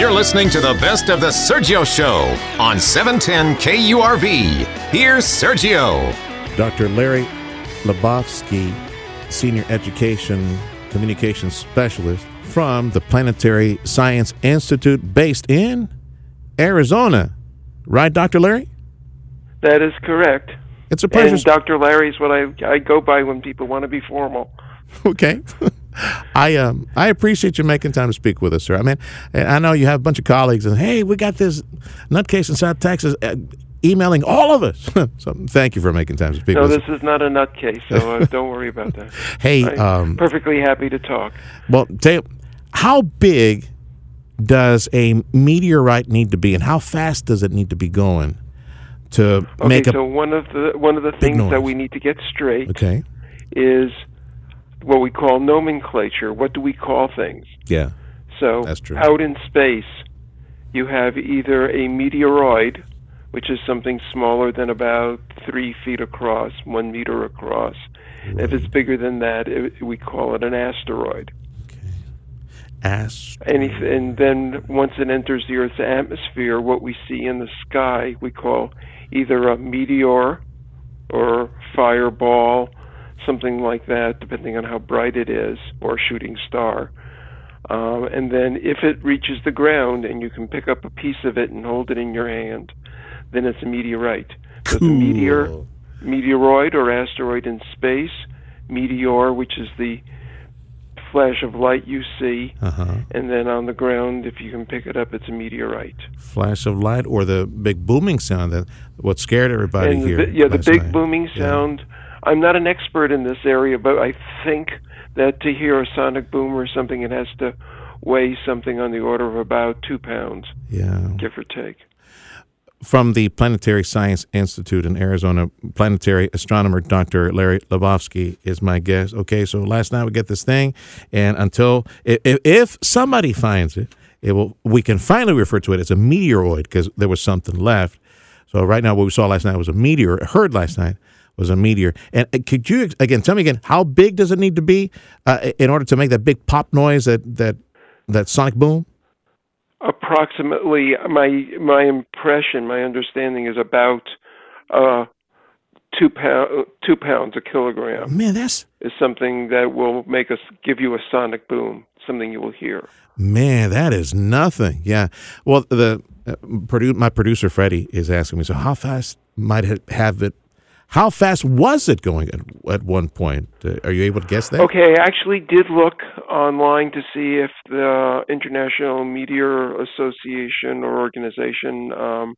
You're listening to the best of the Sergio Show on 710 KURV. Here's Sergio. Dr. Larry Lebofsky, Senior Education Communications Specialist from the Planetary Science Institute based in Arizona. Right, Dr. Larry? That is correct. It's a pleasure. And Dr. Larry is what I, I go by when people want to be formal. Okay. I um I appreciate you making time to speak with us, sir. I mean, I know you have a bunch of colleagues, and hey, we got this nutcase in South Texas uh, emailing all of us. so thank you for making time to speak. With us. No, this us. is not a nutcase, so uh, don't worry about that. Hey, um, perfectly happy to talk. well, tell how big does a meteorite need to be, and how fast does it need to be going to Okay, make a so one of the one of the things noise. that we need to get straight okay? is what we call nomenclature. What do we call things? Yeah, So That's true. out in space, you have either a meteoroid, which is something smaller than about three feet across, one meter across. If it's bigger than that, it, we call it an asteroid. ast. Any, and then once it enters the Earth's atmosphere, what we see in the sky we call either a meteor or fireball, something like that, depending on how bright it is, or a shooting star. Um, and then if it reaches the ground and you can pick up a piece of it and hold it in your hand, then it's a meteorite. So it's a meteor, meteoroid or asteroid in space, meteor, which is the flash of light you see, Uh-huh. and then on the ground, if you can pick it up, it's a meteorite. Flash of light or the big booming sound that what scared everybody and here. the, yeah, the big night. booming Yeah. I'm not an expert in this area, but I think that to hear a sonic boom or something, it has to weigh something on the order of about two pounds, Yeah. give or take. From the Planetary Science Institute in Arizona, planetary astronomer Dr. Larry Lebofsky is my guest. Okay, so last night we get this thing, and until if, if somebody finds it, it will we can finally refer to it as a meteoroid because there was something left. So right now, what we saw last night was a meteor. Heard last night was a meteor. And uh, could you again tell me again how big does it need to be uh, in order to make that big pop noise that that that sonic boom? Approximately, my my impression, my understanding is about uh, two pound, two pounds a kilogram Man, that's is something that will make us give you a sonic boom, something you will hear. Man, that is nothing. Yeah. Well, the uh, produ- my producer Freddie is asking me, so how fast might it have it? How fast was it going at, at one point? Uh, are you able to guess that? Okay, I actually did look online to see if the International Meteor Association or organization um,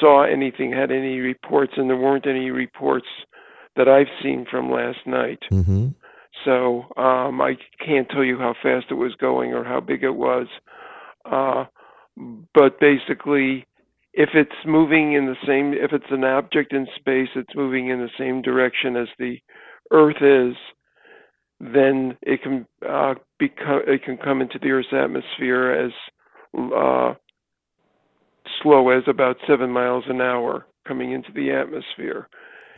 saw anything, had any reports, and there weren't any reports that I've seen from last night. Mm-hmm. So um, I can't tell you how fast it was going or how big it was. Uh, but basically, if it's moving in the same, if it's an object in space, it's moving in the same direction as the Earth is, then it can uh, become, it can come into the Earth's atmosphere as uh, slow as about seven miles an hour coming into the atmosphere.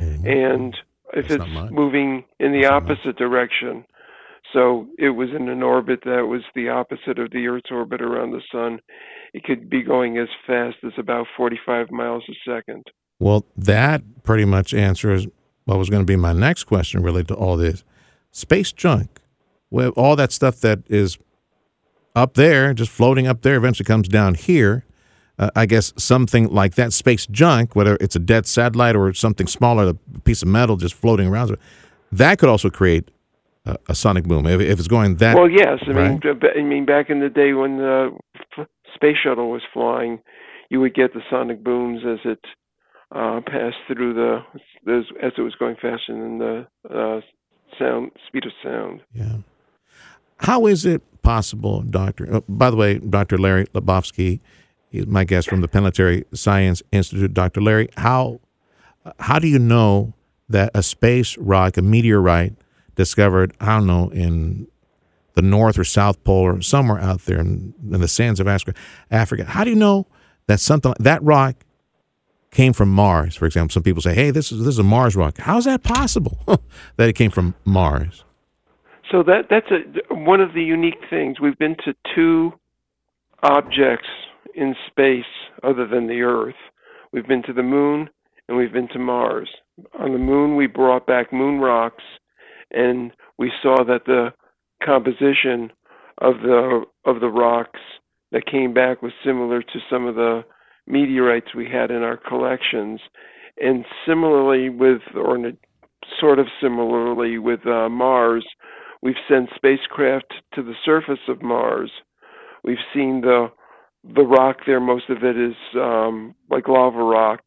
And if That's it's moving in the That's opposite direction, so it was in an orbit that was the opposite of the Earth's orbit around the sun, it could be going as fast as about 45 miles a second. Well, that pretty much answers what was going to be my next question related to all this space junk. Well, all that stuff that is up there, just floating up there, eventually comes down here. Uh, I guess something like that space junk, whether it's a dead satellite or something smaller, a piece of metal just floating around, that could also create a, a sonic boom if, if it's going that. Well, yes, I mean, right. I mean, back in the day when the f- space shuttle was flying, you would get the sonic booms as it uh, passed through the as, as it was going faster than the uh, sound speed of sound. Yeah. How is it possible, Doctor? Uh, by the way, Doctor Larry Lebofsky is my guest from the Planetary Science Institute. Doctor Larry, how how do you know that a space rock, a meteorite, discovered I don't know in the North or South Pole or somewhere out there in, in the sands of Africa? How do you know that something that rock came from Mars? For example, some people say, "Hey, this is this is a Mars rock." How is that possible that it came from Mars? So that that's a one of the unique things. We've been to two objects in space other than the Earth. We've been to the moon and we've been to Mars. On the moon, we brought back moon rocks, and we saw that the composition of the of the rocks that came back was similar to some of the meteorites we had in our collections, and similarly with or sort of similarly with uh, Mars, we've sent spacecraft to the surface of Mars. We've seen the the rock there. Most of it is um, like lava rock,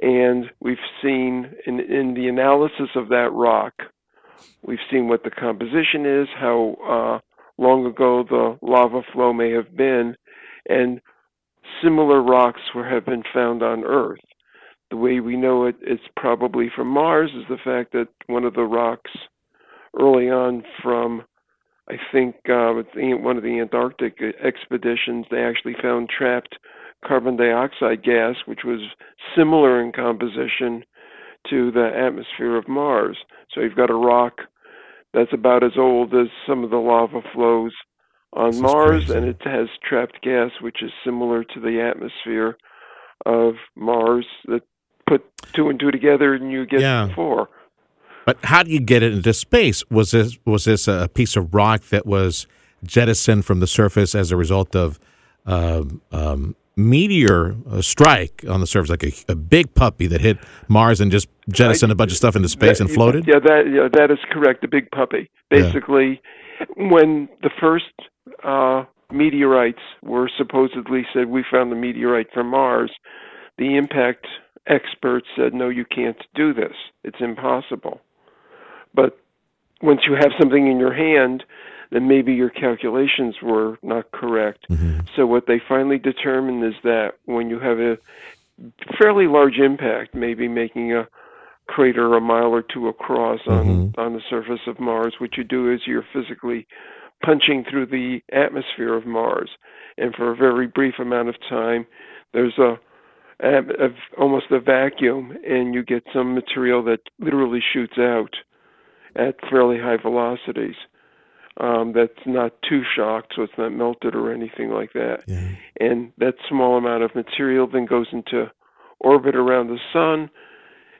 and we've seen in in the analysis of that rock, we've seen what the composition is, how uh, long ago the lava flow may have been, and similar rocks were, have been found on Earth. The way we know it, it's probably from Mars, is the fact that one of the rocks early on from, I think, uh, one of the Antarctic expeditions, they actually found trapped carbon dioxide gas, which was similar in composition to the atmosphere of Mars. So you've got a rock that's about as old as some of the lava flows on this Mars, and it has trapped gas, which is similar to the atmosphere of Mars. That put two and two together, and you get yeah. four. But how do you get it into space? Was this was this a piece of rock that was jettisoned from the surface as a result of uh, um, meteor uh, strike on the surface, like a, a, big puppy that hit Mars and just jettisoned a bunch of stuff into space that, and floated? Yeah, that yeah, that is correct. A big puppy. Basically, yeah. when the first uh, meteorites were supposedly said we found the meteorite from Mars, the impact experts said no, you can't do this. It's impossible. But once you have something in your hand then maybe your calculations were not correct. Mm-hmm. So what they finally determined is that when you have a fairly large impact, maybe making a crater a mile or two across on mm-hmm. on the surface of Mars, what you do is you're physically punching through the atmosphere of Mars, and for a very brief amount of time, there's a, a almost a vacuum, and you get some material that literally shoots out at fairly high velocities um, that's not too shocked, so it's not melted or anything like that. Yeah. And that small amount of material then goes into orbit around the sun,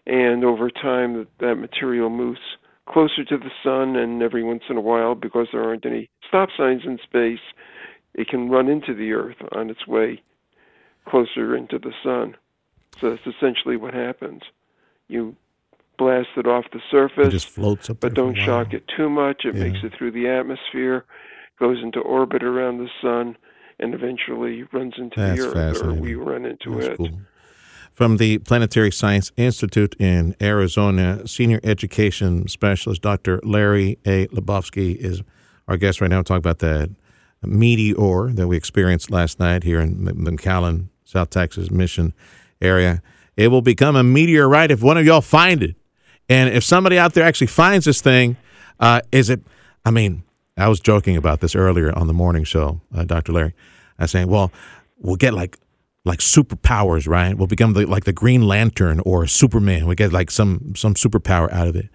and over time, that, that material moves closer to the sun, and every once in a while, because there aren't any stop signs in space, it can run into the Earth on its way closer into the sun. So that's essentially what happens. You blast it off the surface. It just floats up But don't shock it too much. It yeah. makes it through the atmosphere, goes into orbit around the sun, and eventually runs into That's the Earth, or we run into That's it. Cool. From the Planetary Science Institute in Arizona, Senior Education Specialist Dr. Larry A. Lebofsky is our guest right now. Talk about that meteor that we experienced last night here in McAllen, South Texas Mission area. It will become a meteorite if one of y'all find it. And if somebody out there actually finds this thing, uh, is it? I mean, I was joking about this earlier on the morning show, uh, Dr. Larry. I was saying, well, we'll get like like superpowers, right? We'll become the, like the Green Lantern or Superman. We get like some some superpower out of it.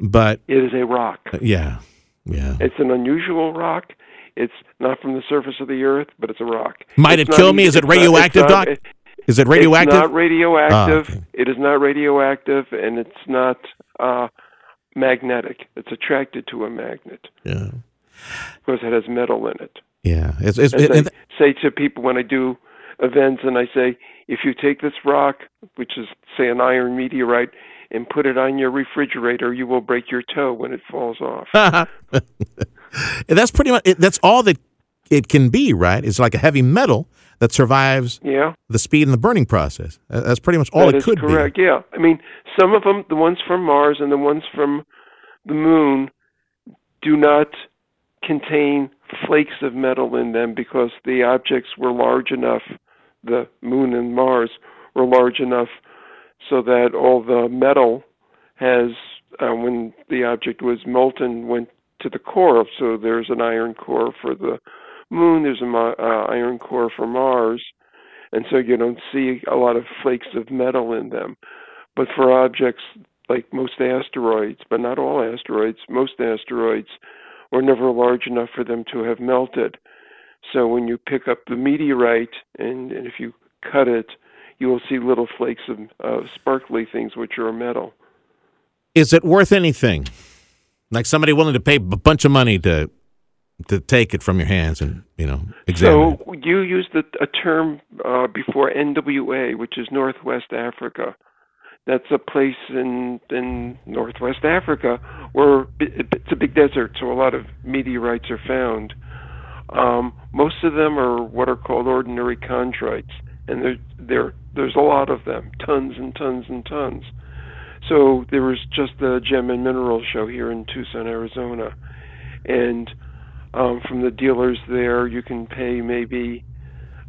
But it is a rock. Uh, yeah, yeah. It's an unusual rock. It's not from the surface of the earth, but it's a rock. Might it's it kill me? Is it radioactive, not, Doc? Is it radioactive? It's not radioactive. Oh, okay. It is not radioactive, and it's not uh, magnetic. It's attracted to a magnet. Yeah. Because it has metal in it. Yeah. It's, it's, As it, I say to people when I do events, and I say, if you take this rock, which is say an iron meteorite, and put it on your refrigerator, you will break your toe when it falls off. that's pretty much. That's all that it can be, right? It's like a heavy metal that survives yeah. the speed and the burning process. That's pretty much all that it could correct. be. Correct. Yeah, I mean, some of them, the ones from Mars and the ones from the Moon, do not contain flakes of metal in them because the objects were large enough. The Moon and Mars were large enough so that all the metal has, uh, when the object was molten, went to the core. So there's an iron core for the moon, there's an uh, iron core for Mars, and so you don't see a lot of flakes of metal in them. But for objects like most asteroids, but not all asteroids, most asteroids were never large enough for them to have melted. So when you pick up the meteorite and, and if you cut it, you will see little flakes of uh, sparkly things, which are metal. Is it worth anything? Like somebody willing to pay a bunch of money to to take it from your hands and you know examine so it? you used a, a term uh, before NWA, which is Northwest Africa. That's a place in in Northwest Africa where it's a big desert, so a lot of meteorites are found. Um, most of them are what are called ordinary chondrites, and there there there's a lot of them, tons and tons and tons. So there was just the Gem and Mineral show here in Tucson, Arizona, and um, from the dealers there, you can pay maybe.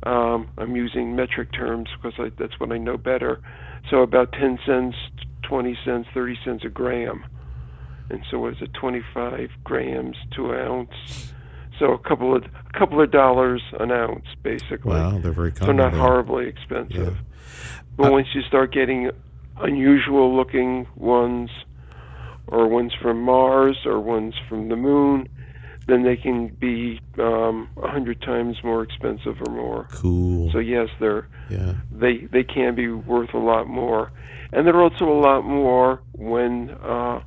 Um, I'm using metric terms because I, that's what I know better. So about 10 cents, 20 cents, 30 cents a gram, and so what is it? 25 grams to an ounce. So a couple of a couple of dollars an ounce, basically. Wow, they're very so common. not there. horribly expensive. Yeah. But Uh, once you start getting unusual looking ones, or ones from Mars, or ones from the moon, then they can be um, a hundred times more expensive or more. Cool. So yes, they're yeah. they they can be worth a lot more, and they're also a lot more when uh,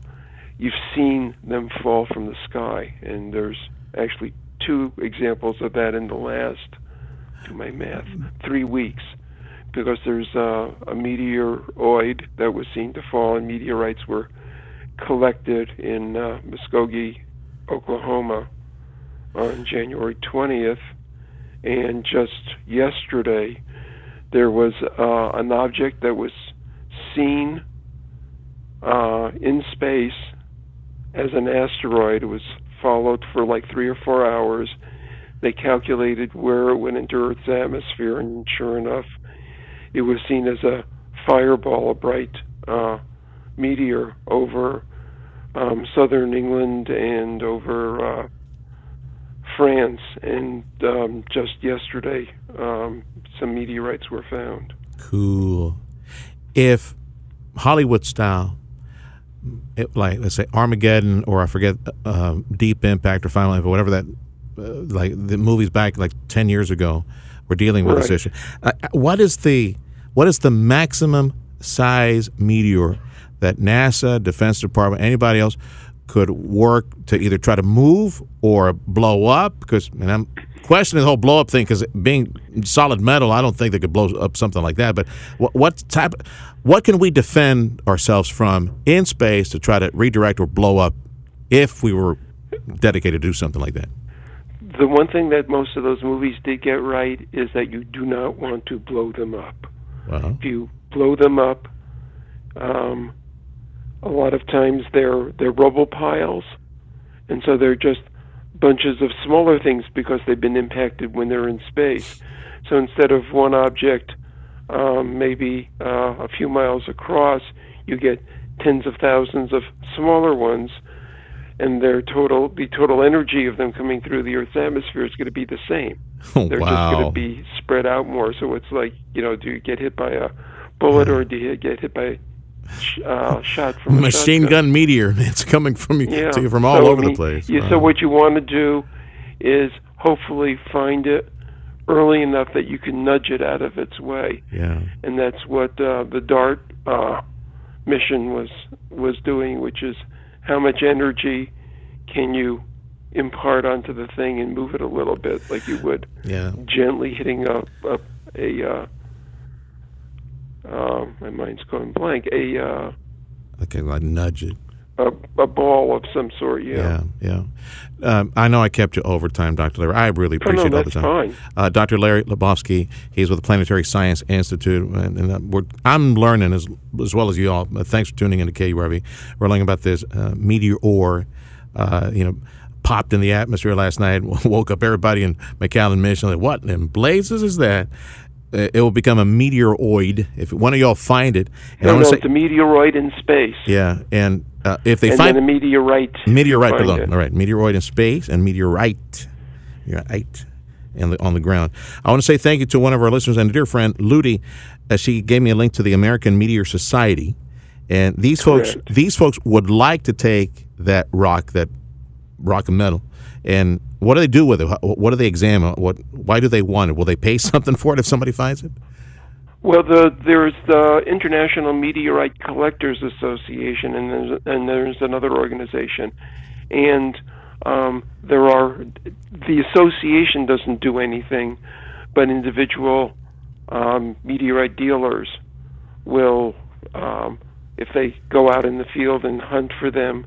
you've seen them fall from the sky. And there's actually two examples of that in the last, do my math, three weeks, because there's uh, a meteoroid that was seen to fall, and meteorites were collected in uh, Muskogee, Oklahoma, on January 20th, and just yesterday there was uh, an object that was seen uh, in space as an asteroid. It was followed for like three or four hours. They calculated where it went into Earth's atmosphere, and sure enough, it was seen as a fireball, a bright uh, meteor over um, southern England and over uh, France. And um, just yesterday, um, some meteorites were found. Cool. If Hollywood style, it, like let's say Armageddon or I forget uh, Deep Impact or Final Impact, whatever that, uh, like the movies back like ten years ago, were dealing with this issue. Uh, what is the what is the maximum size meteor that NASA, Defense Department, anybody else could work to either try to move or blow up? Because and I'm questioning the whole blow up thing because being solid metal, I don't think they could blow up something like that. But what, what type? What can we defend ourselves from in space to try to redirect or blow up if we were dedicated to do something like that? The one thing that most of those movies did get right is that you do not want to blow them up. Well, If you blow them up, um, a lot of times they're they're rubble piles, and so they're just bunches of smaller things because they've been impacted when they're in space. So instead of one object, um, maybe uh, a few miles across, you get tens of thousands of smaller ones, and their total the total energy of them coming through the Earth's atmosphere is going to be the same. They're just going to be spread out more. So it's like you know, do you get hit by a bullet or do you get hit by uh, shot from Machine shotgun? gun meteor. It's coming from you Yeah. from all So, I over the place. Yeah, Wow. So what you want to do is hopefully find it early enough that you can nudge it out of its way, yeah. and that's what uh, the DART uh, mission was was doing, which is how much energy can you impart onto the thing and move it a little bit, like you would Yeah. gently hitting a a, a uh, uh, my mind's going blank a uh, Okay, like nudge it. a, a ball of some sort. Yeah, yeah. Um, I know I kept you over time, Dr. Larry. I really Oh, no, appreciate all the that's time. fine. Uh, Dr. Larry Lebofsky, he's with the Planetary Science Institute, and, and we're, I'm learning as as well as you all. Uh, thanks for tuning in to KURV. We're learning about this uh, meteor, uh, you know, popped in the atmosphere last night, woke up everybody in McAllen, Mission. Like, what in blazes is that? It will become a meteoroid if one of y'all find it. And I No, want no, to it's say, a meteoroid in space. yeah, and uh, if they and find a meteorite. Meteorite below. it. All right, meteoroid in space and meteorite, meteorite, on the on the ground. I want to say thank you to one of our listeners and a dear friend, Ludi. Uh, she gave me a link to the American Meteor Society, and these folks these folks would like to take that rock that rock and metal and what do they do with it? What do they examine? What why do they want it? Will they pay something for it if somebody finds it? Well, the, there's the International Meteorite Collectors Association, and there's, and there's another organization, and um, there are the association doesn't do anything, but individual um, meteorite dealers will, um, if they go out in the field and hunt for them,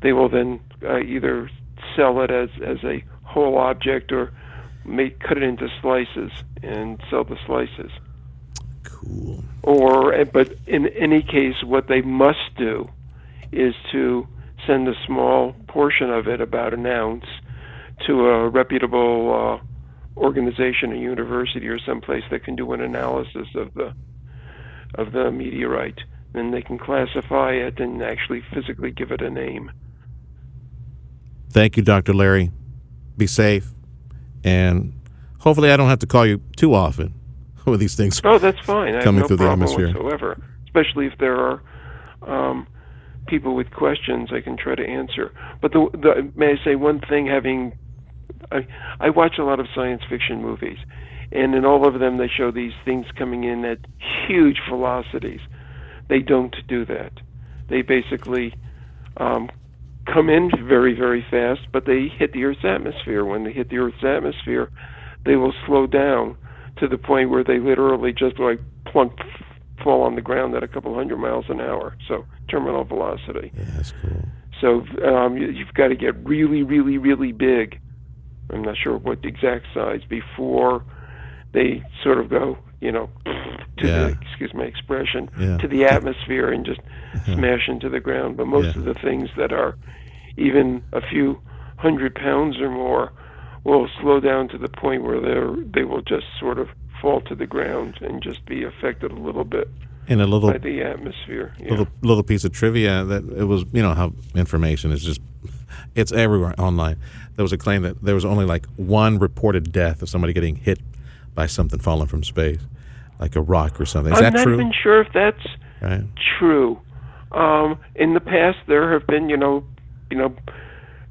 they will then uh, either sell it as as a whole object or make cut it into slices and sell the slices. Cool. Or, eh, but in any case, what they must do is to send a small portion of it, about an ounce, to a reputable uh, organization, a university, or someplace that can do an analysis of the of the meteorite. Then they can classify it and actually physically give it a name. Thank you, Dr. Larry. Be safe. And hopefully, I don't have to call you too often with these things. Oh, that's fine. I Coming have no through the problem atmosphere. whatsoever. Especially if there are um, people with questions, I can try to answer. But the, the may I say one thing? Having I, I watch a lot of science fiction movies, and in all of them they show these things coming in at huge velocities. They don't do that. They basically um, come in very, very fast, but they hit the Earth's atmosphere. When they hit the Earth's atmosphere, they will slow down to the point where they literally just like plunk, fall on the ground at a couple hundred miles an hour. So terminal velocity. Yeah, that's cool. So um, you, you've got to get really, really, really big. I'm not sure what the exact size before they sort of go, you know, to Yeah. the excuse my expression, Yeah. to the atmosphere and just uh-huh. smash into the ground. But most Yeah. of the things that are even a few hundred pounds or more will slow down to the point where they're they will just sort of fall to the ground and just be affected a little bit And a little by the atmosphere. Little little piece of trivia that it was you know how information is just it's everywhere online. There was a claim that there was only like one reported death of somebody getting hit by something falling from space, like a rock or something. Is I'm that not even sure if that's Right. true. Um, in the past, there have been, you know, you know,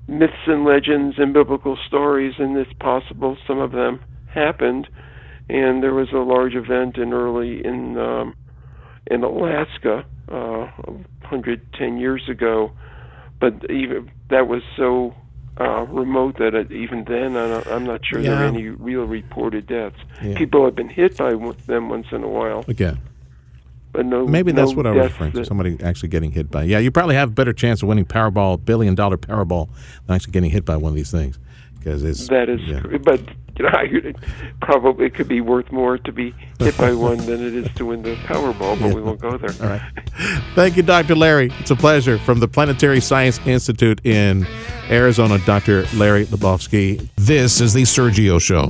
myths and legends and biblical stories, and it's possible some of them happened. And there was a large event in early in um, in Alaska, uh, 110 years ago, but even that was so uh, remote that it, even then, I'm not, I'm not sure there are any real reported deaths. Yeah. People have been hit by them once in a while, Again, but no. maybe that's no what I was referring to. Somebody actually getting hit by. Yeah, you probably have a better chance of winning Powerball, billion dollar Powerball, than actually getting hit by one of these things, because it's That is, yeah. but you know, I, probably it could be worth more to be hit by one than it is to win the Powerball. But we won't go there. All right. Thank you, Dr. Larry. It's a pleasure. From the Planetary Science Institute in Arizona, Dr. Larry Lebofsky. This is the Sergio Show.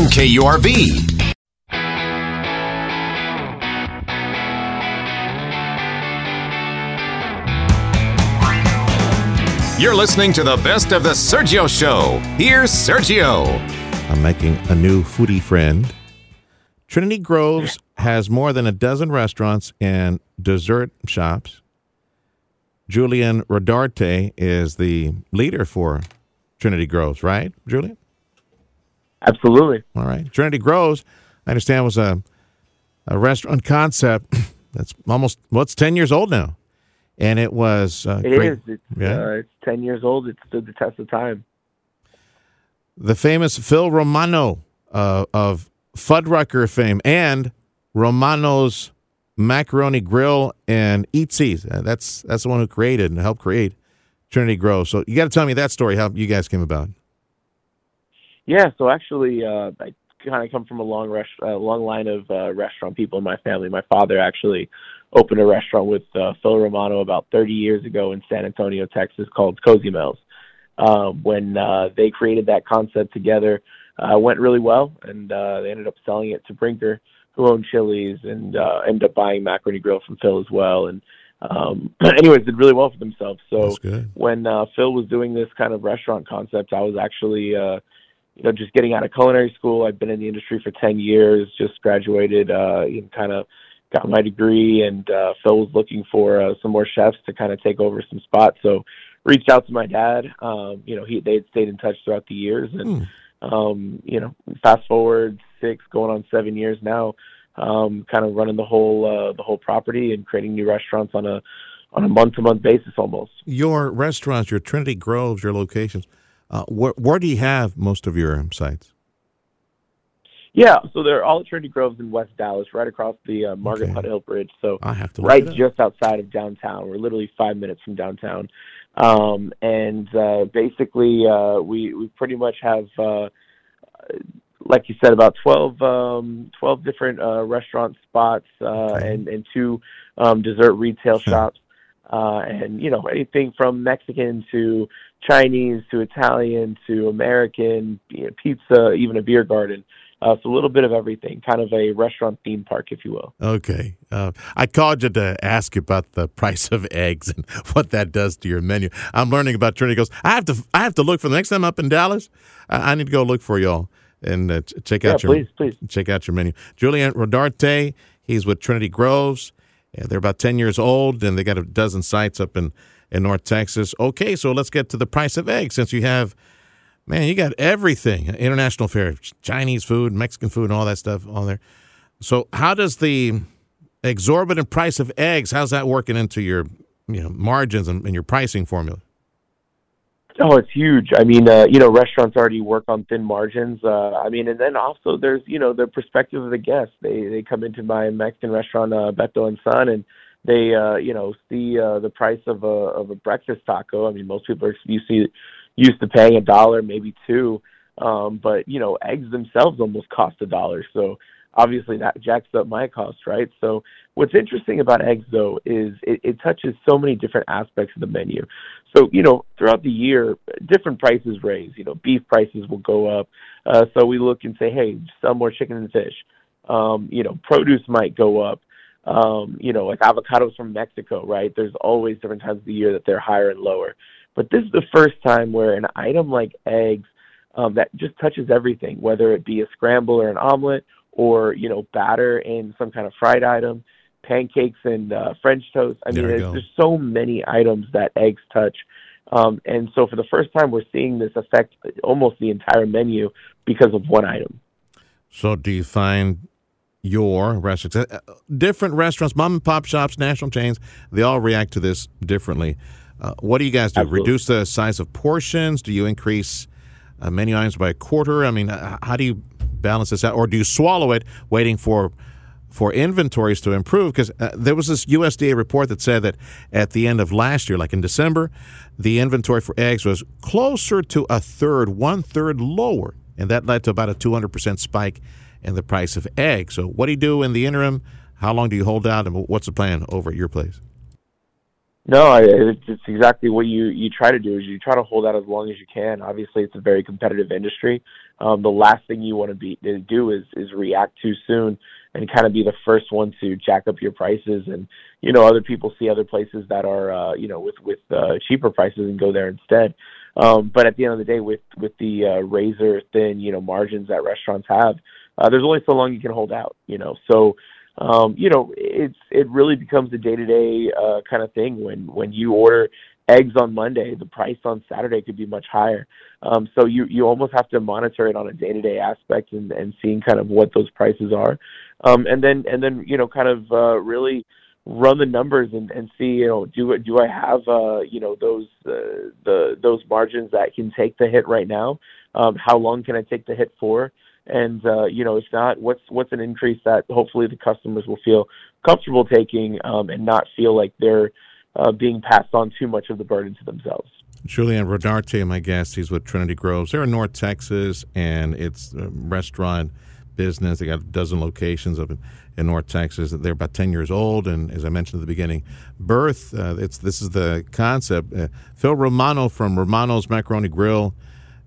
KURV. You're listening to the best of the Sergio Show. Here's Sergio. I'm making a new foodie friend. Trinity Groves has more than a dozen restaurants and dessert shops. Julian Rodarte is the leader for Trinity Groves, right, Julian? Absolutely. All right. Trinity Groves, I understand, was a, a restaurant concept that's almost, well, it's 10 years old now. And it was uh, It great. is. It's, Yeah. uh, it's 10 years old. It stood the test of time. the famous Phil Romano uh, of Fuddrucker fame and Romano's Macaroni Grill and Eatzi's. Uh, that's that's the one who created and helped create Trinity Grove. So you got to tell me that story, how you guys came about. Yeah, so actually, uh, I kind of come from a long rest, uh, long line of uh, restaurant people in my family. My father actually opened a restaurant with uh, Phil Romano about 30 years ago in San Antonio, Texas, called Cozymel's. Um, when uh, they created that concept together, uh, went really well, and uh, they ended up selling it to Brinker, who owned Chili's, and uh, ended up buying Macaroni Grill from Phil as well. And um, anyways, did really well for themselves. So when uh, Phil was doing this kind of restaurant concept, I was actually, uh, you know, just getting out of culinary school. I've been in the industry for ten years. Just graduated, uh, and kind of got my degree. And uh, Phil was looking for uh, some more chefs to kind of take over some spots. So reached out to my dad. Um, you know, he they had stayed in touch throughout the years, and um, you know, fast forward six, going on seven years now. Um, kind of running the whole uh, the whole property and creating new restaurants on a on a month to month basis almost. Your restaurants, your Trinity Groves, your locations, uh, where, where do you have most of your sites? Yeah, so they're all at Trinity Groves in West Dallas, right across the uh, Margaret Okay. Hunt Hill Bridge. So I have to right just outside of downtown. We're literally five minutes from downtown. Um, and uh, basically, uh, we we pretty much have, uh, like you said, about 12, um, 12 different uh, restaurant spots uh, Okay. and and two um, dessert retail shops. Uh, and you know anything from Mexican to Chinese to Italian to American, you know, pizza, even a beer garden. Uh, so a little bit of everything, kind of a restaurant theme park, if you will. Okay. Uh, I called you to ask you about the price of eggs and what that does to your menu. I'm learning about Trinity. Goes. I have to. I have to look for the next time I'm up in Dallas. I, I need to go look for y'all and uh, ch- check Yeah, out your please, please. check out your menu. Julian Rodarte. He's with Trinity Groves. Yeah, they're about ten years old, and they got a dozen sites up in in North Texas. Okay, so let's get to the price of eggs since you have. Man, you got everything. International fare, Chinese food, Mexican food, and all that stuff on there. So, how does the exorbitant price of eggs? How's that working into your you know margins and, and your pricing formula? Oh, it's huge. I mean, uh, you know, restaurants already work on thin margins. Uh, I mean, and then also there's, you know, the perspective of the guest. They they come into my Mexican restaurant, uh, Beto and Son, and they, uh, you know, see uh, the price of a of a breakfast taco. I mean, most people are used to used to paying a dollar, maybe two, um, but you know, eggs themselves almost cost a dollar. So obviously that jacks up my cost, right? So what's interesting about eggs though is it, it touches so many different aspects of the menu. So, you know, throughout the year, different prices raise. You know, beef prices will go up. Uh, so we look and say, hey, sell more chicken and fish. Um, you know, produce might go up. Um, you know, like avocados from Mexico, right? There's always different times of the year that they're higher and lower. But this is the first time where an item like eggs um, that just touches everything, whether it be a scramble or an omelet, or you know, batter in some kind of fried item, pancakes and uh, French toast. I mean, there's, there's so many items that eggs touch, um, and so for the first time, we're seeing this affect almost the entire menu because of one item. So, do you find your restaurants, uh, uh, different restaurants, mom and pop shops, national chains, they all react to this differently. Uh, what do you guys do? Absolutely. Reduce the size of portions? Do you increase uh, menu items by a quarter? I mean, uh, how do you balance this out, or do you swallow it, waiting for for inventories to improve? Because uh, there was this USDA report that said that at the end of last year, like in December, the inventory for eggs was closer to a third, one third lower, and that led to about a two hundred percent spike in the price of eggs. So, what do you do in the interim? How long do you hold out, and what's the plan over at your place? No, it's exactly what you you try to do is you try to hold out as long as you can. Obviously, it's a very competitive industry. Um, the last thing you want to be to do is is react too soon and kind of be the first one to jack up your prices. And you know, other people see other places that are uh, you know with with uh, cheaper prices and go there instead. Um, but at the end of the day, with with the uh, razor thin you know margins that restaurants have, uh, there's only so long you can hold out. You know, so um, you know, it's it really becomes a day to day kind of thing. When when you order eggs on Monday, the price on Saturday could be much higher. Um, so you you almost have to monitor it on a day to day aspect and, and seeing kind of what those prices are, um, and then and then you know kind of uh, really run the numbers and, and see you know do do I have uh, you know those uh, the those margins that can take the hit right now? Um, how long can I take the hit for? And uh, you know if not what's what's an increase that hopefully the customers will feel comfortable taking um, and not feel like they're uh, being passed on too much of the burden to themselves Julian Rodarte, my guest. He's with Trinity Groves. They're in North Texas, and it's a restaurant business. They got a dozen locations up in, North Texas. They're about ten years old, and as I mentioned at the beginning, birth. Uh, it's this is the concept. Uh, Phil Romano from Romano's Macaroni Grill,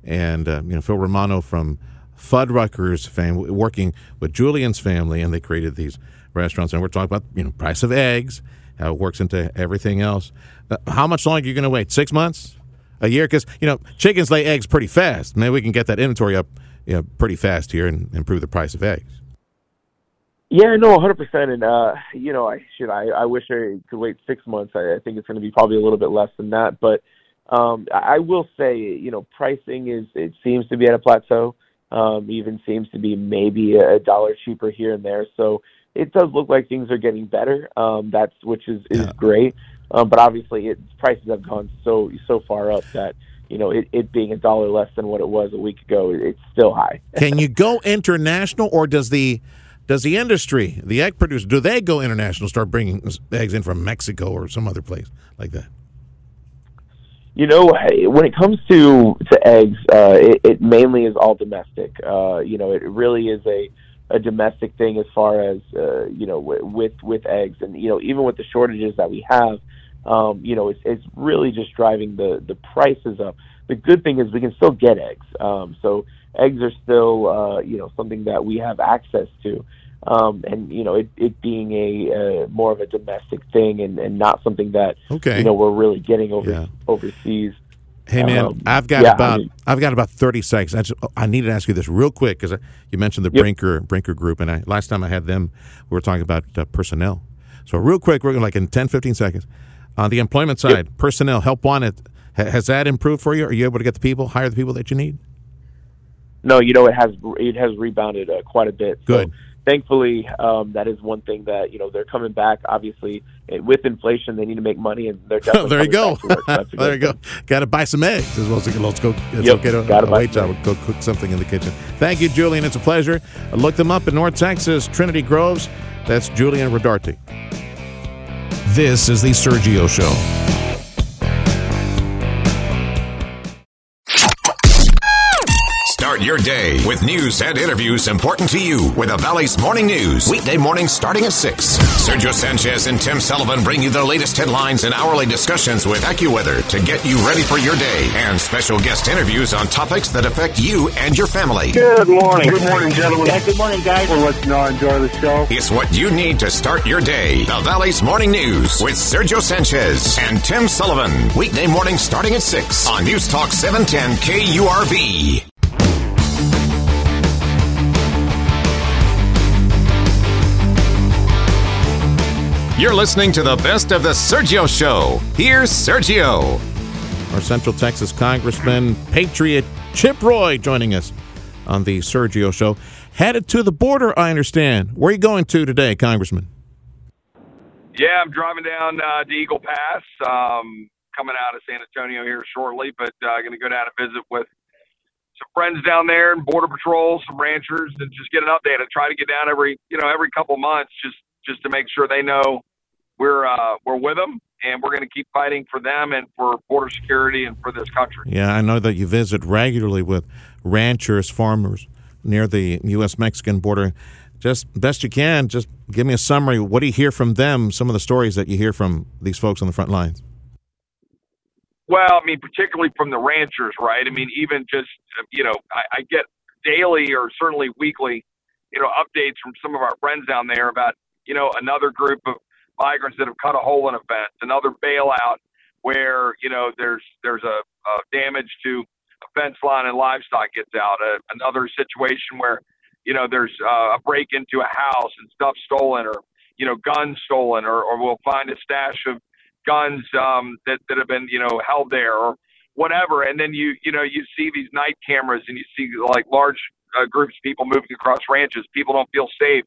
and uh, you know Phil Romano from Fuddruckers family, working with Julian's family, and they created these restaurants. And we're talking about you know price of eggs, how it works into everything else. Uh, how much longer are you going to wait? Six months, a year? Because you know chickens lay eggs pretty fast. Maybe we can get that inventory up you know, pretty fast here and improve the price of eggs. Yeah, no, 100%. And, uh, you know, I should, I, I wish I could wait six months. I, I think it's going to be probably a little bit less than that. But um, I will say, you know, pricing is, it seems to be at a plateau. Um, even seems to be maybe a dollar cheaper here and there. So it does look like things are getting better. Um, that's, which is, is Yeah. great. Um, but obviously it, prices have gone so, so far up that, you know, it, it being a dollar less than what it was a week ago, it's still high. Can you go international, or does the does the industry, the egg producers, do they go international? Start bringing eggs in from Mexico or some other place like that? You know, when it comes to to eggs, uh, it, it mainly is all domestic. Uh, you know, it really is a a domestic thing as far as uh, you know with, with with eggs, and you know even with the shortages that we have, um, you know it's it's really just driving the the prices up. The good thing is we can still get eggs, um, so eggs are still uh, you know something that we have access to. Um, and you know it, it being a uh, more of a domestic thing and, and not something that Okay. you know we're really getting over Yeah. overseas. Hey man, Um, I've got yeah, I about mean- I've got about thirty seconds. I, just, I need to ask you this real quick because you mentioned the Yep. Brinker Brinker group, and I, last time I had them, we were talking about uh, personnel. So real quick, we're gonna like in 10, 15 seconds on the employment side, personnel help wanted. Has that improved for you? Are you able to get the people, hire the people that you need? No, you know it has it has rebounded uh, quite a bit. Good. So thankfully, um, that is one thing that you know they're coming back. Obviously, eh, with inflation, they need to make money, and they're definitely there you go. back to work. So there you go. Got to buy some eggs as well as let's go. Let's Yep, go get a, gotta a buy wait some job. Go cook something in the kitchen. Thank you, Julian. It's a pleasure. Look them up in North Texas, Trinity Groves. That's Julian Rodarte. This is the Sergio Show. Start your day with news and interviews important to you with the Valley's Morning News. Weekday mornings starting at 6. Sergio Sanchez and Tim Sullivan bring you the latest headlines and hourly discussions with AccuWeather to get you ready for your day and special guest interviews on topics that affect you and your family. Good morning. Good morning, gentlemen. Yeah, good morning, guys. Well, let's know, enjoy the show. It's what you need to start your day. The Valley's Morning News with Sergio Sanchez and Tim Sullivan. Weekday mornings starting at 6 on News Talk 710 KURV. You're listening to the best of the Sergio Show. Here's Sergio. Our Central Texas Congressman, Patriot Chip Roy, joining us on the Sergio Show. Headed to the border, I understand. Where are you going to today, Congressman? Yeah, I'm driving down uh, to Eagle Pass, um, coming out of San Antonio here shortly, but uh, going to go down and visit with some friends down there and Border Patrol, some ranchers, and just get an update. I try to get down every, you know, every couple months just just to make sure they know we're uh, we're with them and we're going to keep fighting for them and for border security and for this country. Yeah, I know that you visit regularly with ranchers, farmers near the U.S. Mexican border. Just best you can, just give me a summary. What do you hear from them? Some of the stories that you hear from these folks on the front lines. Well, I mean, particularly from the ranchers, right? I mean, even just, you know, I, I get daily or certainly weekly, you know, updates from some of our friends down there about, you know, another group of migrants that have cut a hole in a fence, another bailout where, you know, there's there's a, a damage to a fence line and livestock gets out, uh, another situation where, you know, there's uh, a break into a house and stuff stolen or, you know, guns stolen or, or we'll find a stash of guns um, that that have been you know held there or whatever. And then you you know you see these night cameras and you see like large uh, groups of people moving across ranches. People don't feel safe.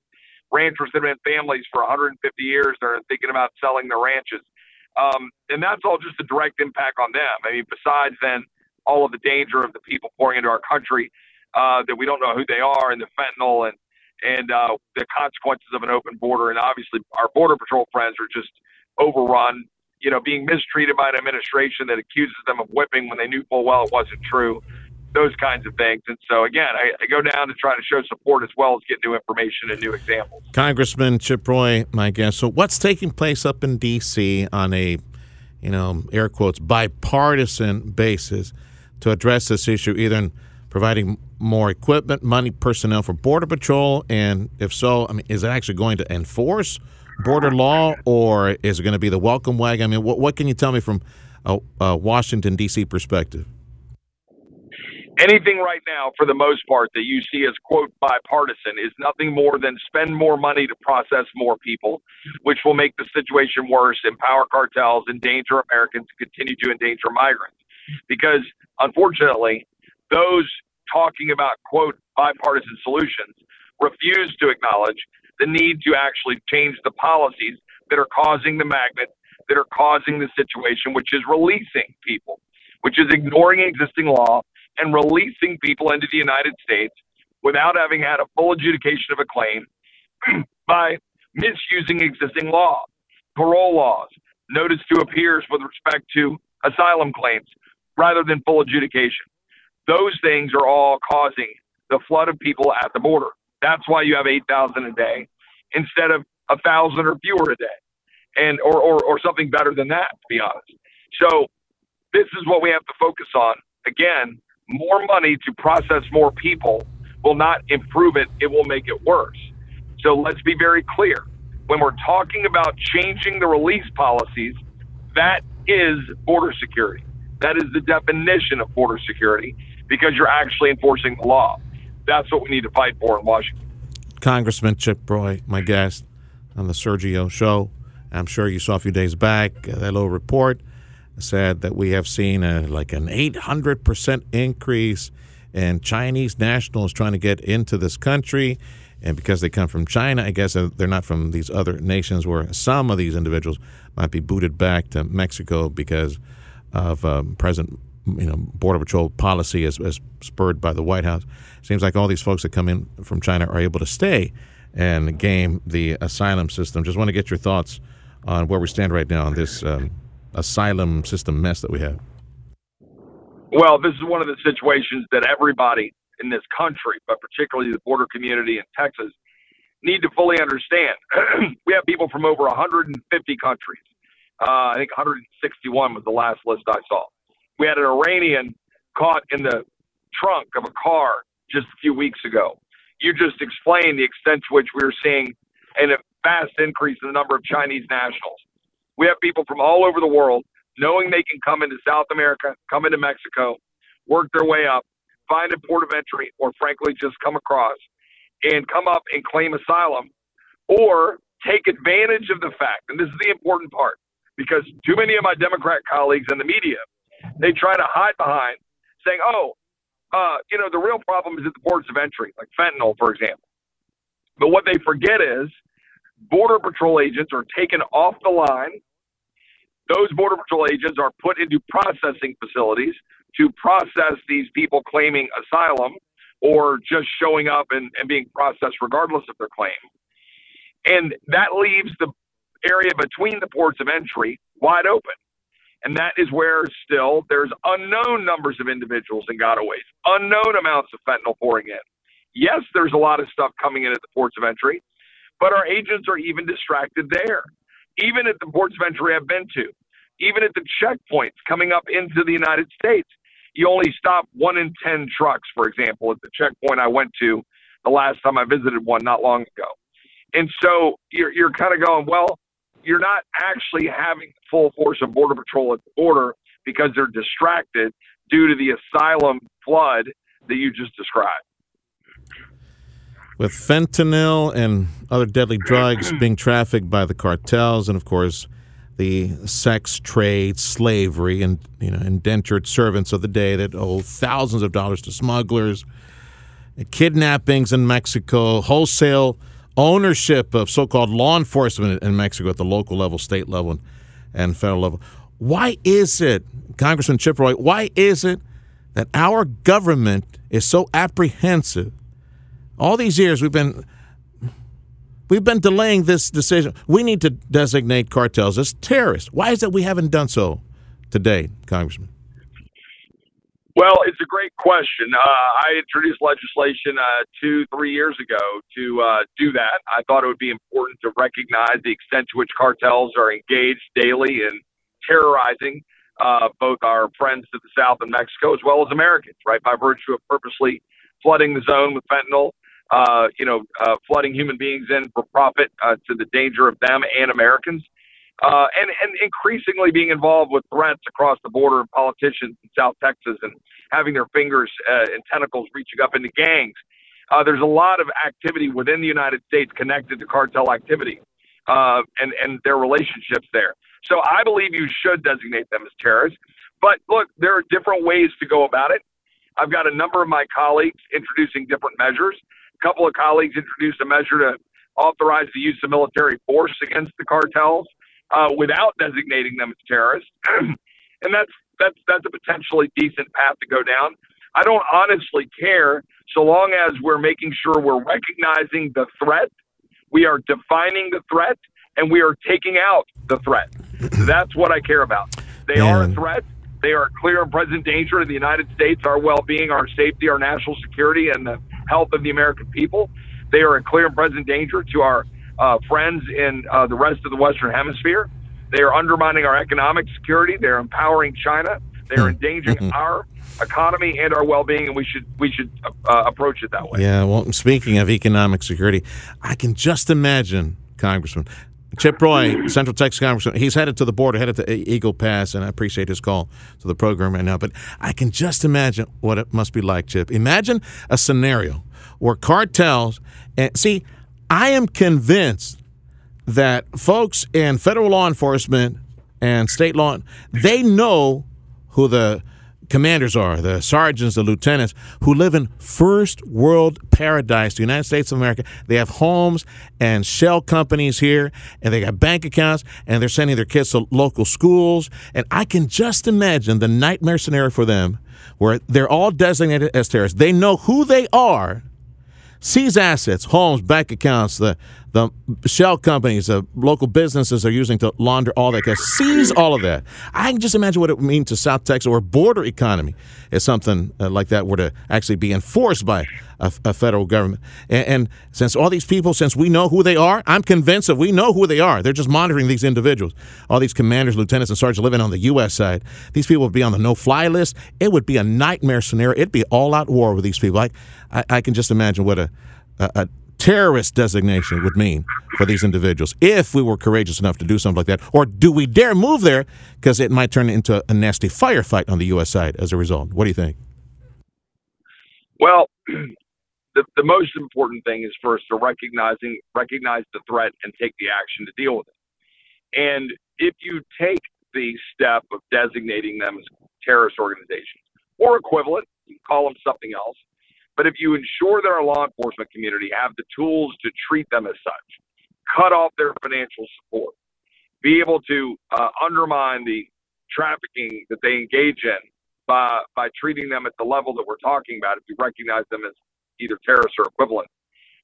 Ranchers that have been families for 150 years they're thinking about selling their ranches. Um, and that's all just a direct impact on them. I mean, besides then all of the danger of the people pouring into our country uh, that we don't know who they are and the fentanyl and and uh, the consequences of an open border. And obviously, our border patrol friends are just overrun you know, being mistreated by an administration that accuses them of whipping when they knew full well it wasn't true. Those kinds of things. And so, again, I, I, go down to try to show support as well as get new information and new examples. Congressman Chip Roy, my guest. So, what's taking place up in D.C. on a, you know, air quotes, bipartisan basis to address this issue, either in providing more equipment, money, personnel for Border Patrol? And if so, I mean, is it actually going to enforce border law or is it going to be the welcome wagon? I mean, what, what can you tell me from a, a Washington, D.C. perspective? Anything right now, for the most part, that you see as quote bipartisan is nothing more than spend more money to process more people, which will make the situation worse, empower cartels, endanger Americans, continue to endanger migrants. Because unfortunately, those talking about quote bipartisan solutions refuse to acknowledge the need to actually change the policies that are causing the magnet, that are causing the situation, which is releasing people, which is ignoring existing law and releasing people into the United States without having had a full adjudication of a claim by misusing existing law, parole laws, notice to appears with respect to asylum claims rather than full adjudication. Those things are all causing the flood of people at the border. That's why you have 8,000 a day instead of a 1,000 or fewer a day, and or, or, or something better than that, to be honest. So this is what we have to focus on. Again, more money to process more people will not improve it, it will make it worse. So let's be very clear. When we're talking about changing the release policies, that is border security. That is the definition of border security because you're actually enforcing the law. That's what we need to fight for in Washington. Congressman Chip Roy, my guest on the Sergio Show. I'm sure you saw a few days back uh, that little report said that we have seen a, like an 800% increase in Chinese nationals trying to get into this country. And because they come from China, I guess uh, they're not from these other nations where some of these individuals might be booted back to Mexico because of um, present you know border patrol policy as, as spurred by the White House. Seems like all these folks that come in from China are able to stay and game the asylum system. Just want to get your thoughts on where we stand right now on this um, asylum system mess that we have? Well, this is one of the situations that everybody in this country, but particularly the border community in Texas, need to fully understand. we have people from over 150 countries. Uh, I think 161 was the last list I saw. We had an Iranian caught in the trunk of a car just a few weeks ago. You just explained the extent to which we are seeing a vast increase in the number of Chinese nationals. We have people from all over the world knowing they can come into South America, come into Mexico, work their way up, find a port of entry, or frankly, just come across and come up and claim asylum or take advantage of the fact, and this is the important part, because too many of my Democrat colleagues in the media, they try to hide behind saying, oh, uh, you know, the real problem is at the ports of entry, like fentanyl, for example. But what they forget is Border Patrol agents are taken off the line those Border Patrol agents are put into processing facilities to process these people claiming asylum or just showing up and, and being processed regardless of their claim. And that leaves the area between the ports of entry wide open. And that is where still there's unknown numbers of individuals and gotaways, unknown amounts of fentanyl pouring in. Yes, there's a lot of stuff coming in at the ports of entry, but our agents are even distracted there even at the ports of entry I've been to, even at the checkpoints coming up into the United States, you only stop one in 10 trucks, for example, at the checkpoint I went to the last time I visited one not long ago. And so you're, you're kind of going, well, you're not actually having full force of Border Patrol at the border because they're distracted due to the asylum flood that you just described. With fentanyl and other deadly drugs being trafficked by the cartels, and of course, the sex trade, slavery, and you know, indentured servants of the day that owe thousands of dollars to smugglers, kidnappings in Mexico, wholesale ownership of so-called law enforcement in Mexico at the local level, state level, and federal level. Why is it, Congressman Chip Roy, why is it that our government is so apprehensive? All these years we've been We've been delaying this decision. We need to designate cartels as terrorists. Why is it we haven't done so today, Congressman? Well, it's a great question. Uh, I introduced legislation uh, two, three years ago to uh, do that. I thought it would be important to recognize the extent to which cartels are engaged daily in terrorizing uh, both our friends to the south in Mexico as well as Americans, right? By virtue of purposely flooding the zone with fentanyl, uh, you know, uh, flooding human beings in for profit uh, to the danger of them and Americans, uh, and and increasingly being involved with threats across the border of politicians in South Texas and having their fingers uh, and tentacles reaching up into gangs. Uh, there's a lot of activity within the United States connected to cartel activity uh, and and their relationships there. So I believe you should designate them as terrorists. But look, there are different ways to go about it. I've got a number of my colleagues introducing different measures. A couple of colleagues introduced a measure to authorize the use of military force against the cartels uh, without designating them as terrorists, and that's that's that's a potentially decent path to go down. I don't honestly care so long as we're making sure we're recognizing the threat, we are defining the threat, and we are taking out the threat. That's what I care about. They are a threat. They are a clear and present danger to the United States, our well being, our safety, our national security, and the health of the American people. They are a clear and present danger to our uh, friends in uh, the rest of the Western Hemisphere. They are undermining our economic security. They're empowering China. They are endangering our economy and our well-being, and we should we should uh, approach it that way. Yeah. Well, speaking of economic security, I can just imagine, Congressman, Chip Roy, Central Texas Congressman, he's headed to the border, headed to Eagle Pass, and I appreciate his call to the program right now. But I can just imagine what it must be like, Chip. Imagine a scenario where cartels, and see, I am convinced that folks in federal law enforcement and state law, they know who the commanders are, the sergeants, the lieutenants, who live in first world paradise, the United States of America. They have homes and shell companies here, and they got bank accounts, and they're sending their kids to local schools. And I can just imagine the nightmare scenario for them where they're all designated as terrorists. They know who they are, seize assets, homes, bank accounts, the the shell companies, the local businesses are using to launder all that gas. Seize all of that. I can just imagine what it would mean to South Texas or border economy if something uh, like that were to actually be enforced by a, a federal government. And, and, since all these people, since we know who they are, I'm convinced that we know who they are. They're just monitoring these individuals. All these commanders, lieutenants, and sergeants living on the U.S. side. These people would be on the no-fly list. It would be a nightmare scenario. It'd be all-out war with these people. I, I, I can just imagine what a, a, a terrorist designation would mean for these individuals if we were courageous enough to do something like that? Or do we dare move there because it might turn into a nasty firefight on the U.S. side as a result? What do you think? Well, the, the most important thing is first to recognizing recognize the threat and take the action to deal with it. And if you take the step of designating them as terrorist organizations or equivalent, you can call them something else, but if you ensure that our law enforcement community have the tools to treat them as such, cut off their financial support, be able to uh, undermine the trafficking that they engage in by, by treating them at the level that we're talking about, if you recognize them as either terrorists or equivalent,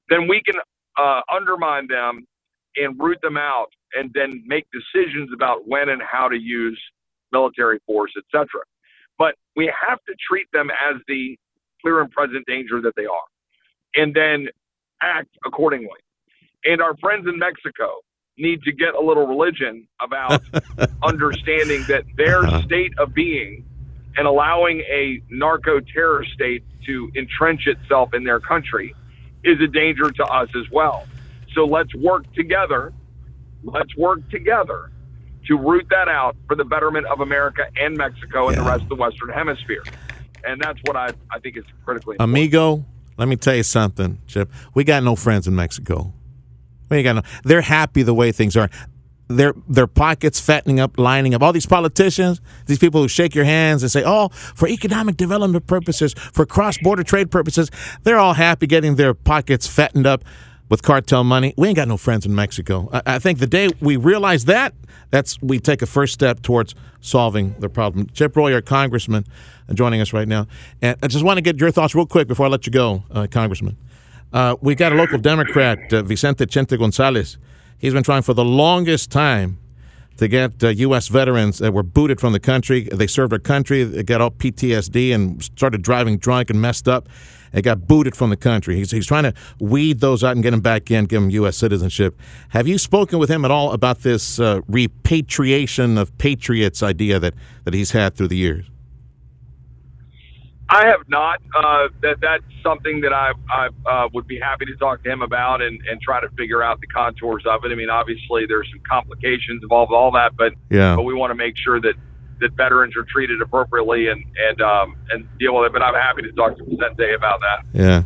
then we can uh, undermine them and root them out and then make decisions about when and how to use military force, etc. But we have to treat them as the clear and present danger that they are, and then act accordingly. And our friends in Mexico need to get a little religion about understanding that their uh-huh. state of being and allowing a narco terror state to entrench itself in their country is a danger to us as well. So let's work together. Let's work together to root that out for the betterment of America and Mexico and yeah. the rest of the Western Hemisphere and that's what I I think is critically important. Amigo. Let me tell you something, Chip. We got no friends in Mexico. We ain't got no. They're happy the way things are. Their their pockets fattening up, lining up. All these politicians, these people who shake your hands and say, "Oh, for economic development purposes, for cross border trade purposes," they're all happy getting their pockets fattened up with cartel money. We ain't got no friends in Mexico. I, I think the day we realize that, that's we take a first step towards solving the problem. Chip Roy, our congressman, uh, joining us right now, and I just want to get your thoughts real quick before I let you go, uh, Congressman. Uh, we got a local Democrat, uh, Vicente Chente Gonzalez. He's been trying for the longest time to get uh, U.S. veterans that were booted from the country. They served our country, they got all PTSD and started driving drunk and messed up. They got booted from the country. He's, he's trying to weed those out and get them back in, give them U.S. citizenship. Have you spoken with him at all about this uh, repatriation of patriots idea that, that he's had through the years? I have not. Uh, that that's something that I I uh, would be happy to talk to him about and and try to figure out the contours of it. I mean, obviously there's some complications involved with all that, but Yeah. but we want to make sure that that veterans are treated appropriately and and um and deal with it. But I'm happy to talk to Chente about that. Yeah.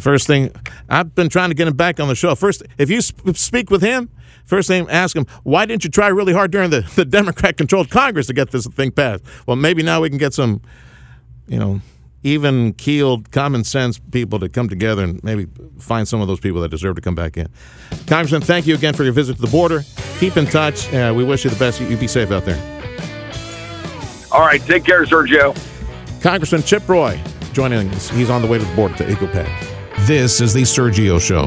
First thing, I've been trying to get him back on the show. First, if you sp- speak with him, first thing, ask him, why didn't you try really hard during the, the Democrat controlled Congress to get this thing passed? Well, maybe now we can get some, you know, even keeled, common sense people to come together and maybe find some of those people that deserve to come back in. Congressman, thank you again for your visit to the border. Keep in touch. Uh, we wish you the best. You, you be safe out there. All right, take care, Sergio. Congressman Chip Roy joining us. He's on the way to the border to Eagle Pass. This is the Sergio Show.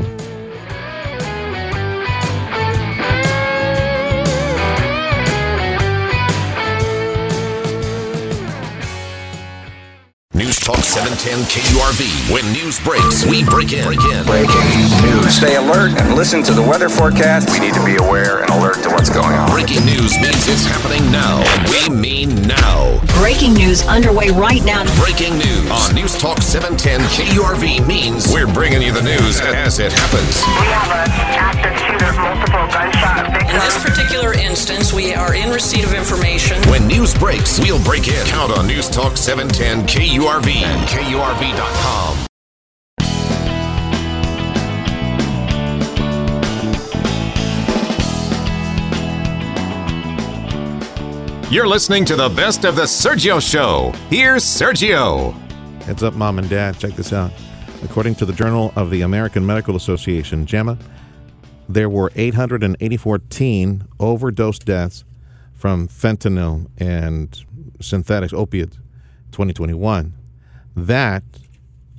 News Talk 710 KURV. When news breaks, we break in. Break in. Breaking news. Stay alert and listen to the weather forecast. We need to be aware and alert to what's going on. Breaking news means it's happening now, and we mean now. Breaking news underway right now. Breaking news on News Talk 710 KURV means we're bringing you the news as it happens. We have an active shooter, multiple gunshot victims. In this particular instance, we are in receipt of information. When news breaks, we'll break in. Count on News Talk 710 KURV and KURV.com. You're listening to the best of the Sergio Show. Here's Sergio. Heads up, mom and dad. Check this out. According to the Journal of the American Medical Association, JAMA, there were 884 teen overdose deaths from fentanyl and synthetic opiates 2021. That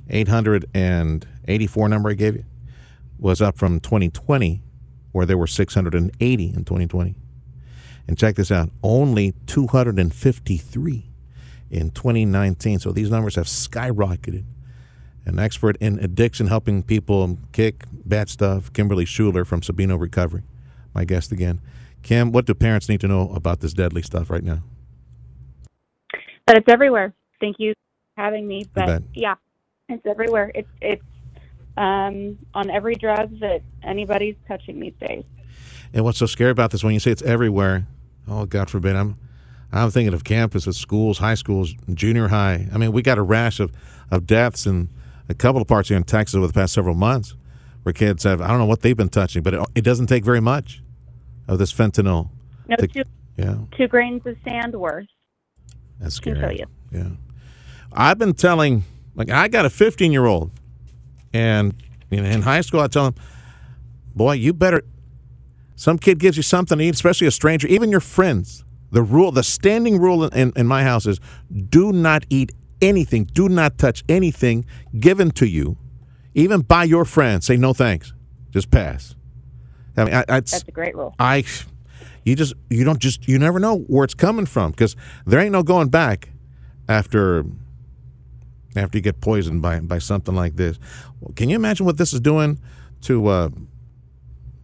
884 number I gave you was up from 2020, where there were 680 in 2020. And check this out only 253 in 2019. So these numbers have skyrocketed. An expert in addiction helping people kick bad stuff, Kimberly Schuler from Sabino Recovery, my guest again. Kim, what do parents need to know about this deadly stuff right now? But it's everywhere. Thank you for having me. But yeah, it's everywhere. It's it's um, on every drug that anybody's touching these days. And what's so scary about this when you say it's everywhere? Oh, God forbid. I'm I'm thinking of campuses, schools, high schools, junior high. I mean, we got a rash of, of deaths in a couple of parts here in Texas over the past several months where kids have, I don't know what they've been touching, but it, it doesn't take very much of this fentanyl. No, to- two yeah, two grains of sand worth. that's Can scary. tell you. Yeah. I've been telling, like, I got a 15 year old, and you know, in high school, I tell him, boy, you better. Some kid gives you something to eat, especially a stranger, even your friends. The rule, the standing rule in, in my house is do not eat anything, do not touch anything given to you, even by your friends. Say no thanks, just pass. I mean, I, I, That's a great rule. I, you just you don't just you never know where it's coming from because there ain't no going back after after you get poisoned by by something like this. Well, can you imagine what this is doing to uh,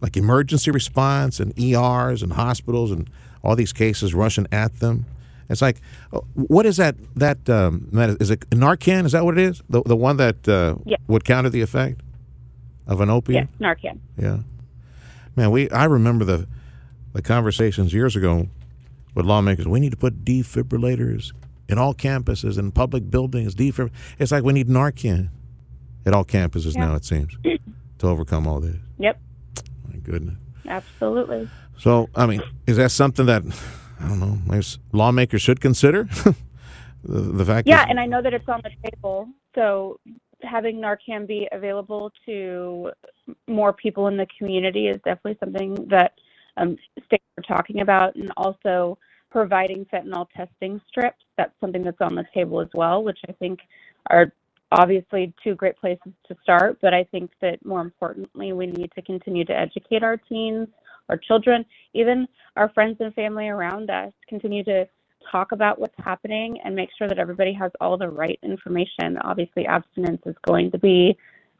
like emergency response and ERs and hospitals and all these cases rushing at them? It's like, uh, what is that? That um, is it Narcan? Is that what it is? The the one that uh, Yeah. would counter the effect of an opiate? Yes, Narcan. Yeah. Man, we I remember the the conversations years ago with lawmakers. We need to put defibrillators in all campuses and public buildings. Defib. It's like we need Narcan at all campuses Yeah. now. It seems to overcome all this. Yep, goodness. absolutely. So, I mean, is that something that I don't know? maybe lawmakers should consider the, the fact. Yeah, that, and I know that it's on the table. So having Narcan be available to more people in the community is definitely something that um, states are talking about, and also providing fentanyl testing strips. That's something that's on the table as well, which I think are obviously two great places to start. But I think that more importantly, we need to continue to educate our teens our children, even our friends and family around us. Continue to talk about what's happening and make sure that everybody has all the right information. Obviously, abstinence is going to be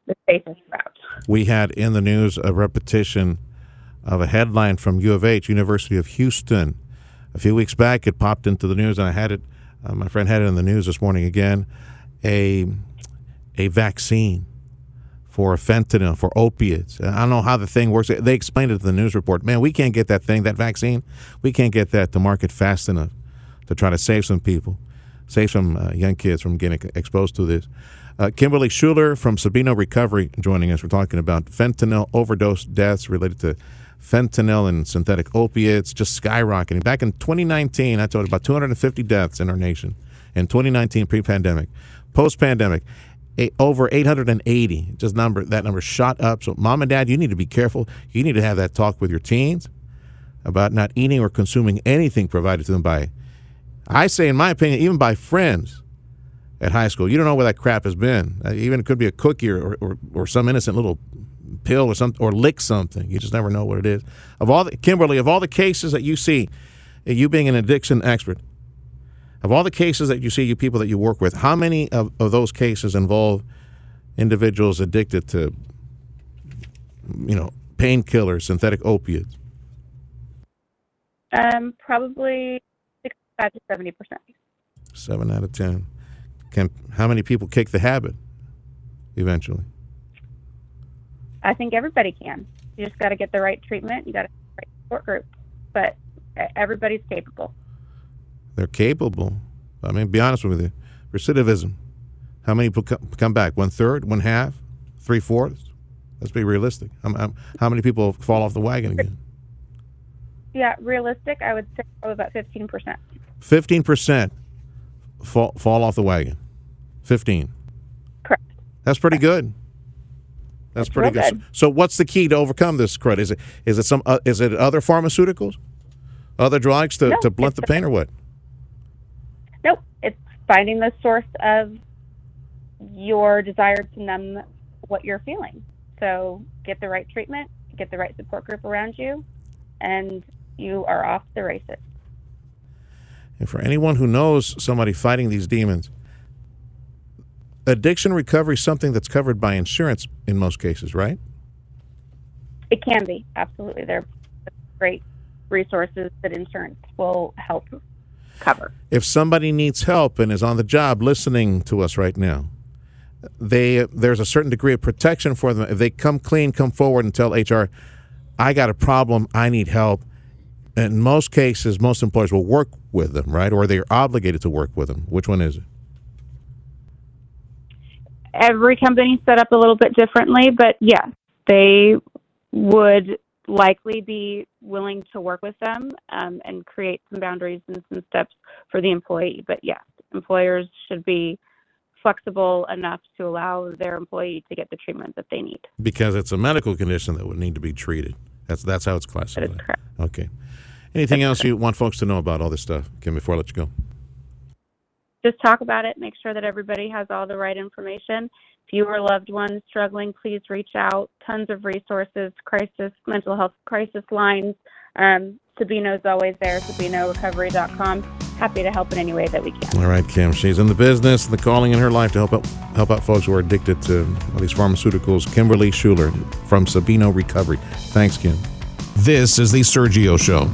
the safest route. We had in the news a repetition of a headline from U of H, University of Houston. A few weeks back, it popped into the news, and I had it. Uh, my friend had it in the news this morning again. A a vaccine for fentanyl for opiates. I don't know how the thing works. They explained it in the news report. Man, we can't get that thing, that vaccine. We can't get that to market fast enough to try to save some people, save some uh, young kids from getting exposed to this. Uh, Kimberly Schuler from Sabino Recovery joining us. We're talking about fentanyl overdose deaths related to fentanyl and synthetic opiates just skyrocketing. Back in 2019, I told about 250 deaths in our nation in 2019 pre-pandemic. Post-pandemic, over 880. Just number that number shot up. So, mom and dad, you need to be careful. You need to have that talk with your teens about not eating or consuming anything provided to them by, I say, in my opinion, even by friends at high school. You don't know where that crap has been. Uh, even it could be a cookie or, or, or some innocent little pill or some or lick something. You just never know what it is. Of all the Kimberly, of all the cases that you see, you being an addiction expert, of all the cases that you see, you people that you work with, how many of, of those cases involve individuals addicted to, you know, painkillers, synthetic opiates? Um, probably sixty-five to seventy percent. Seven out of ten. Can how many people kick the habit eventually? I think everybody can. You just got to get the right treatment. You got to right support group, but everybody's capable. They're capable. I mean, be honest with you. Recidivism. How many people come back? One third? One half? Three fourths? Let's be realistic. How, how many people fall off the wagon again? Yeah, realistic. I would say probably about fifteen percent. Fifteen percent fall fall off the wagon. Fifteen. Correct. That's pretty good. That's, pretty good. good. So, so, what's the key to overcome this crud? Is it is it some uh, is it other pharmaceuticals, other drugs to, no, to blunt the pain, or what? Finding the source of your desire to numb what you're feeling. So, get the right treatment, get the right support group around you, and you are off the races. And for anyone who knows somebody fighting these demons, addiction recovery is something that's covered by insurance in most cases, right? It can be, absolutely. There are great resources that insurance will help cover. If somebody needs help and is on the job listening to us right now, they there's a certain degree of protection for them. If they come clean, come forward and tell HR, I got a problem, I need help. In most cases, most employers will work with them, right? Or they're obligated to work with them. Which one is it? every company set up a little bit differently, but yes, they would likely be willing to work with them um, and create some boundaries and some steps for the employee. But yes, employers should be flexible enough to allow their employee to get the treatment that they need. Because it's a medical condition that would need to be treated. That's that's how it's classified. That is correct. Okay. Anything that's else correct. you want folks to know about all this stuff, Kim, before I let you go? Just talk about it, make sure that everybody has all the right information. If you or loved ones struggling, please reach out. Tons of resources, crisis, mental health crisis lines. Um, Sabino's always there, sabinorecovery.com. Happy to help in any way that we can. All right, Kim. She's in the business, the calling in her life to help out, help out folks who are addicted to all these pharmaceuticals. Kimberly Schuler from Sabino Recovery. Thanks, Kim. This is The Sergio Show.